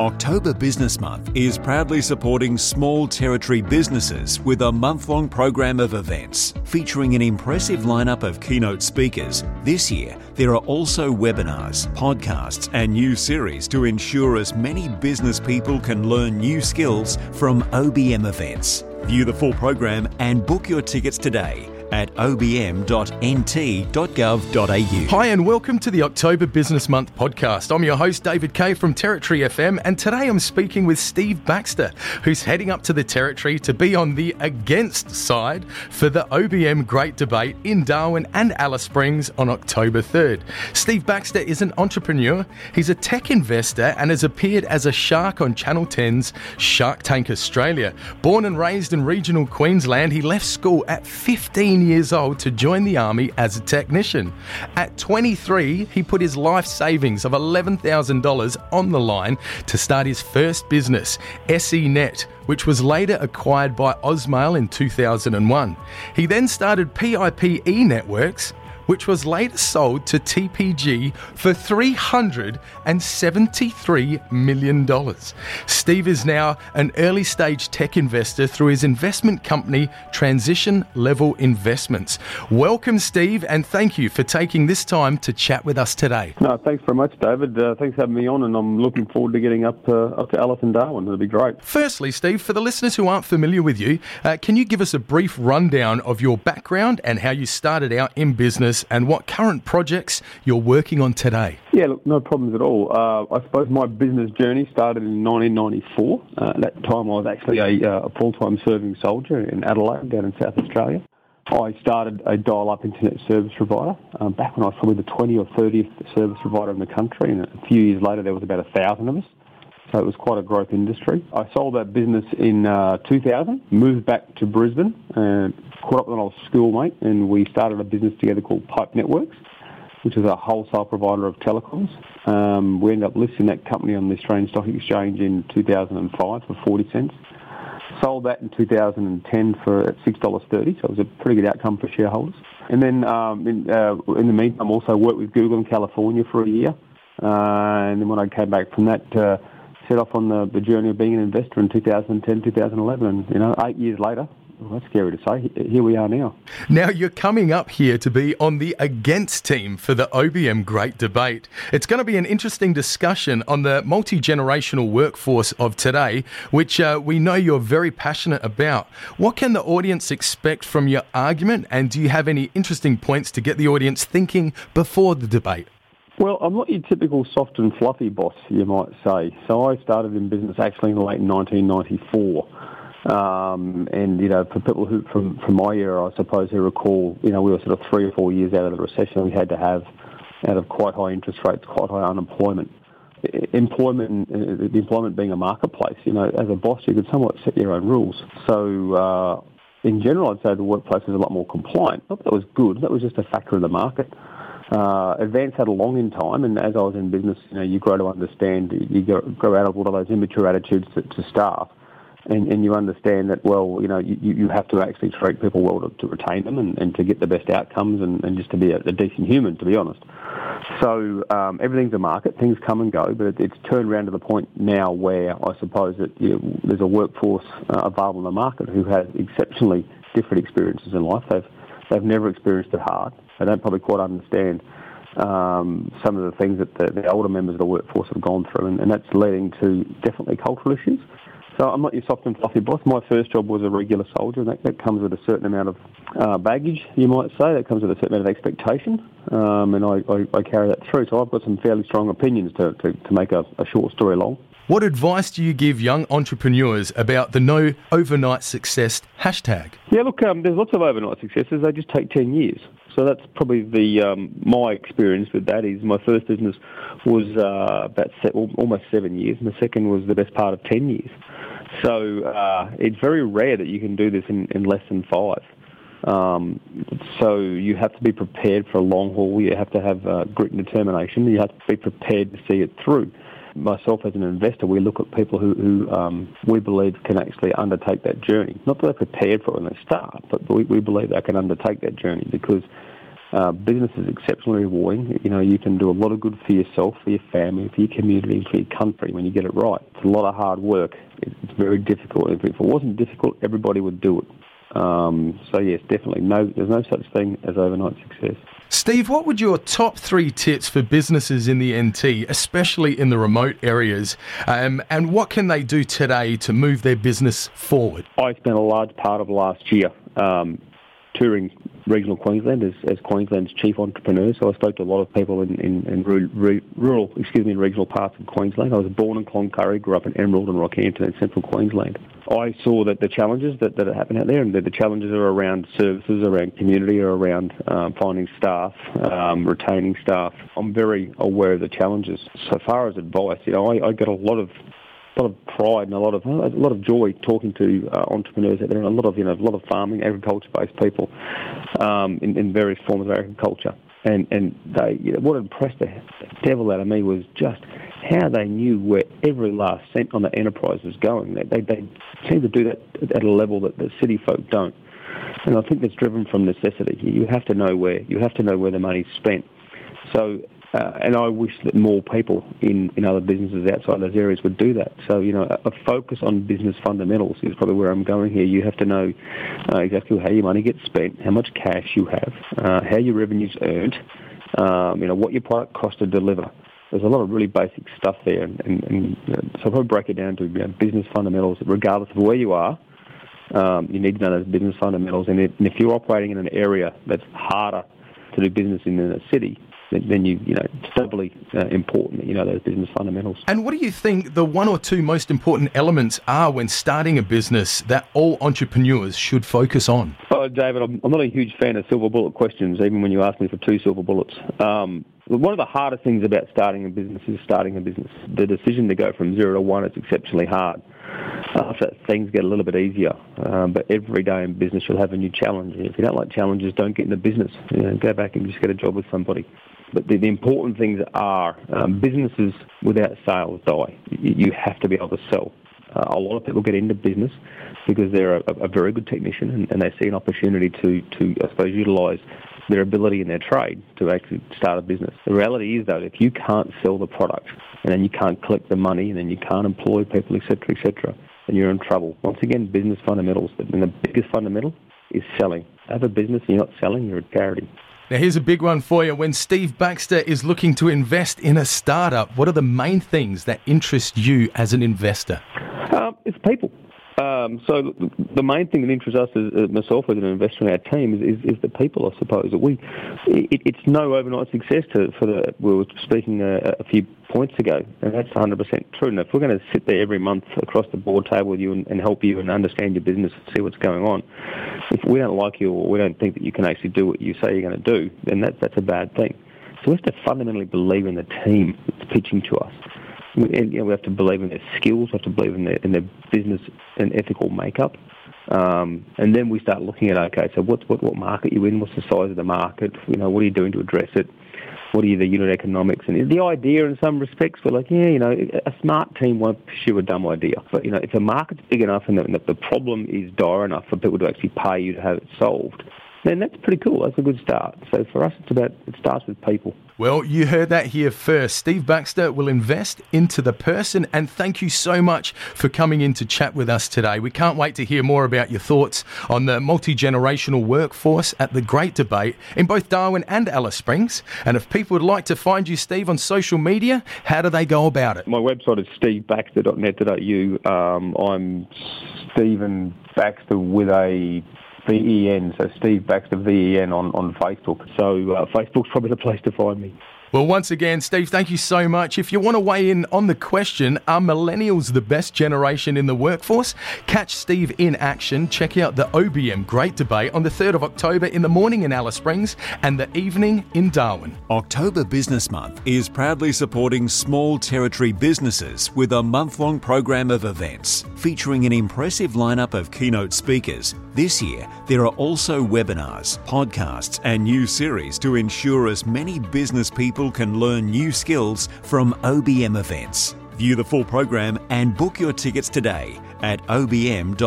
October Business Month is proudly supporting small territory businesses with a month long program of events featuring an impressive lineup of keynote speakers. This year, there are also webinars, podcasts, and new series to ensure as many business people can learn new skills from OBM events. View the full program and book your tickets today at obm.nt.gov.au. Hi, and welcome to the October Business Month podcast. I'm your host, David Kay from Territory FM, and today I'm speaking with Steve Baxter, who's heading up to the Territory to be on the against side for the OBM Great Debate in Darwin and Alice Springs on October 3rd. Steve Baxter is an entrepreneur, he's a tech investor, and has appeared as a shark on Channel 10's Shark Tank Australia. Born and raised in regional Queensland, he left school at 15 years old to join the army as a technician. At 23, he put his life savings of $11,000 on the line to start his first business, SENet, which was later acquired by Ausmail in 2001. He then started PIPE Networks which was later sold to TPG for $373 million. Steve is now an early stage tech investor through his investment company, Transition Level Investments. Welcome, Steve, and thank you for taking this time to chat with us today. No, thanks very much, David. Uh, thanks for having me on, and I'm looking forward to getting up, uh, up to Alice and Darwin. It'll be great. Firstly, Steve, for the listeners who aren't familiar with you, uh, can you give us a brief rundown of your background and how you started out in business and what current projects you're working on today? Yeah, look, no problems at all. Uh, I suppose my business journey started in 1994. Uh, at that time, I was actually a, uh, a full-time serving soldier in Adelaide, down in South Australia. I started a dial-up internet service provider um, back when I was probably the 20th or 30th service provider in the country, and a few years later there was about a thousand of us. So it was quite a growth industry. I sold that business in uh, 2000, moved back to Brisbane, and caught up with an old schoolmate, and we started a business together called Pipe Networks, which is a wholesale provider of telecoms. Um, we ended up listing that company on the Australian Stock Exchange in 2005 for 40 cents. Sold that in 2010 for $6.30, so it was a pretty good outcome for shareholders. And then um, in, uh, in the meantime, also worked with Google in California for a year. Uh, and then when I came back from that, uh, set off on the, the journey of being an investor in 2010, 2011. And, you know, eight years later, well, that's scary to say. Here we are now. Now, you're coming up here to be on the against team for the OBM Great Debate. It's going to be an interesting discussion on the multi generational workforce of today, which uh, we know you're very passionate about. What can the audience expect from your argument, and do you have any interesting points to get the audience thinking before the debate? Well, I'm not your typical soft and fluffy boss, you might say. So I started in business actually in late 1994. Um, and you know, for people who from from my era, I suppose who recall, you know, we were sort of three or four years out of the recession we had to have, out of quite high interest rates, quite high unemployment. Employment, uh, the employment being a marketplace, you know, as a boss, you could somewhat set your own rules. So, uh, in general, I'd say the workplace is a lot more compliant. Not that was good; that was just a factor of the market. Uh, advance that along in time, and as I was in business, you know, you grow to understand, you grow out of all of those immature attitudes to, to staff, and, and you understand that, well, you know, you, you have to actually treat people well to, to retain them and, and to get the best outcomes and, and just to be a, a decent human, to be honest. So um, everything's a market, things come and go, but it, it's turned around to the point now where I suppose that you know, there's a workforce uh, available in the market who has exceptionally different experiences in life. They've, they've never experienced it hard they don't probably quite understand um, some of the things that the, the, older members of the workforce have gone through, and, and, that's leading to definitely cultural issues. So I'm not your soft and fluffy boss. My first job was a regular soldier, and that, that comes with a certain amount of uh, baggage, you might say. That comes with a certain amount of expectation, um, and I, I, I, carry that through. So I've got some fairly strong opinions to, to, to make a, a short story long. What advice do you give young entrepreneurs about the no overnight success hashtag? Yeah, look, um, there's lots of overnight successes. They just take 10 years. So that's probably the um, my experience with that is my first business was uh, about se- almost seven years, and the second was the best part of 10 years. So uh, it's very rare that you can do this in, in less than five. Um, so you have to be prepared for a long haul. You have to have uh, grit and determination. You have to be prepared to see it through myself as an investor, we look at people who, who um, we believe can actually undertake that journey. Not that they're prepared for it when they start, but we, we believe they can undertake that journey because Uh, business is exceptionally rewarding. You know, you can do a lot of good for yourself, for your family, for your community, for your country when you get it right. It's a lot of hard work. It's very difficult. If it wasn't difficult, everybody would do it. Um, so yes, definitely. No, there's no such thing as overnight success. Steve, what would your top three tips for businesses in the NT, especially in the remote areas, um, and what can they do today to move their business forward? I spent a large part of last year um, touring regional Queensland as, as Queensland's chief entrepreneur. So I spoke to a lot of people in, in, in rural, rural, excuse me, regional parts of Queensland. I was born in Cloncurry, grew up in Emerald and Rockhampton in central Queensland. I saw that the challenges that, that happen out there and that the challenges are around services, around community, or around um, finding staff, um, retaining staff. I'm very aware of the challenges. So far as advice, you know, I, I get a lot of lot of pride and a lot of a lot of joy talking to uh, entrepreneurs out there, and a lot of you know a lot of farming, agriculture-based people um, in, in, various forms of agriculture. And and they you know, what impressed the devil out of me was just how they knew where every last cent on the enterprise was going. They they, they seem to do that at a level that the city folk don't. And I think that's driven from necessity. You have to know where you have to know where the money's spent. So uh, and I wish that more people in, in other businesses outside those areas would do that. So, you know, a, a focus on business fundamentals is probably where I'm going here. You have to know uh, exactly how your money gets spent, how much cash you have, uh, how your revenue's earned, um, you know, what your product costs to deliver. There's a lot of really basic stuff there. And, and, and so if I break it down to you know, business fundamentals, regardless of where you are, um, you need to know those business fundamentals. And, it, and if you're operating in an area that's harder to do business in than a city, then you you know it's doubly uh, important you know those business fundamentals. And what do you think the one or two most important elements are when starting a business that all entrepreneurs should focus on? Oh, David, I'm, I'm not a huge fan of silver bullet questions, even when you ask me for two silver bullets. Um, one of the hardest things about starting a business is starting a business. The decision to go from zero to one is exceptionally hard. After things get a little bit easier, um, but every day in business you'll have a new challenge. If you don't like challenges, don't get in the business. You know, go back and just get a job with somebody. But the, the important things are um, businesses without sales die. You, have to be able to sell. Uh, a lot of people get into business because they're a, a very good technician and, and, they see an opportunity to, to I suppose, utilise their ability in their trade to actually start a business. The reality is, though, if you can't sell the product and then you can't collect the money and then you can't employ people, etc., etc., then you're in trouble. Once again, business fundamentals. And the biggest fundamental is selling. Have a business and you're not selling, you're a charity. Now, here's a big one for you. When Steve Baxter is looking to invest in a startup, what are the main things that interest you as an investor? Um, it's people. Um, so the main thing that interests us, as, uh, myself as an investor in our team, is, is, is the people. I suppose that we it, it's no overnight success to, for the. We were speaking a, a, few points ago, and that's 100% true. Now, if we're going to sit there every month across the board table with you and, and help you and understand your business and see what's going on, if we don't like you or we don't think that you can actually do what you say you're going to do, then that, that's a bad thing. So we have to fundamentally believe in the team that's pitching to us. And, you know, we have to believe in their skills, we have to believe in their, in their business and ethical makeup. Um, and then we start looking at, okay, so what, what, what market you in? What's the size of the market? You know, what are you doing to address it? What are the unit economics? And the idea, in some respects, we're like, yeah, you know, a smart team won't pursue a dumb idea. But, you know, if the market's big enough and the, the problem is dire enough for people to actually pay you to have it solved, then that's pretty cool. That's a good start. So for us, it's about it starts with people. Well, you heard that here first. Steve Baxter will invest into the person, and thank you so much for coming in to chat with us today. We can't wait to hear more about your thoughts on the multi generational workforce at the Great Debate in both Darwin and Alice Springs. And if people would like to find you, Steve, on social media, how do they go about it? My website is stevebaxter.net.au. Um, I'm Stephen Baxter with a VEN, so Steve Baxter VEN on, on Facebook. So uh, Facebook's probably the place to find me. Well, once again, Steve, thank you so much. If you want to weigh in on the question, are millennials the best generation in the workforce? Catch Steve in action. Check out the OBM Great Debate on the 3rd of October in the morning in Alice Springs and the evening in Darwin. October Business Month is proudly supporting small territory businesses with a month long program of events featuring an impressive lineup of keynote speakers. This year, there are also webinars, podcasts, and new series to ensure as many business people people can learn new skills from OBM events. View the full program and book your tickets today at obm.nt.gov.au.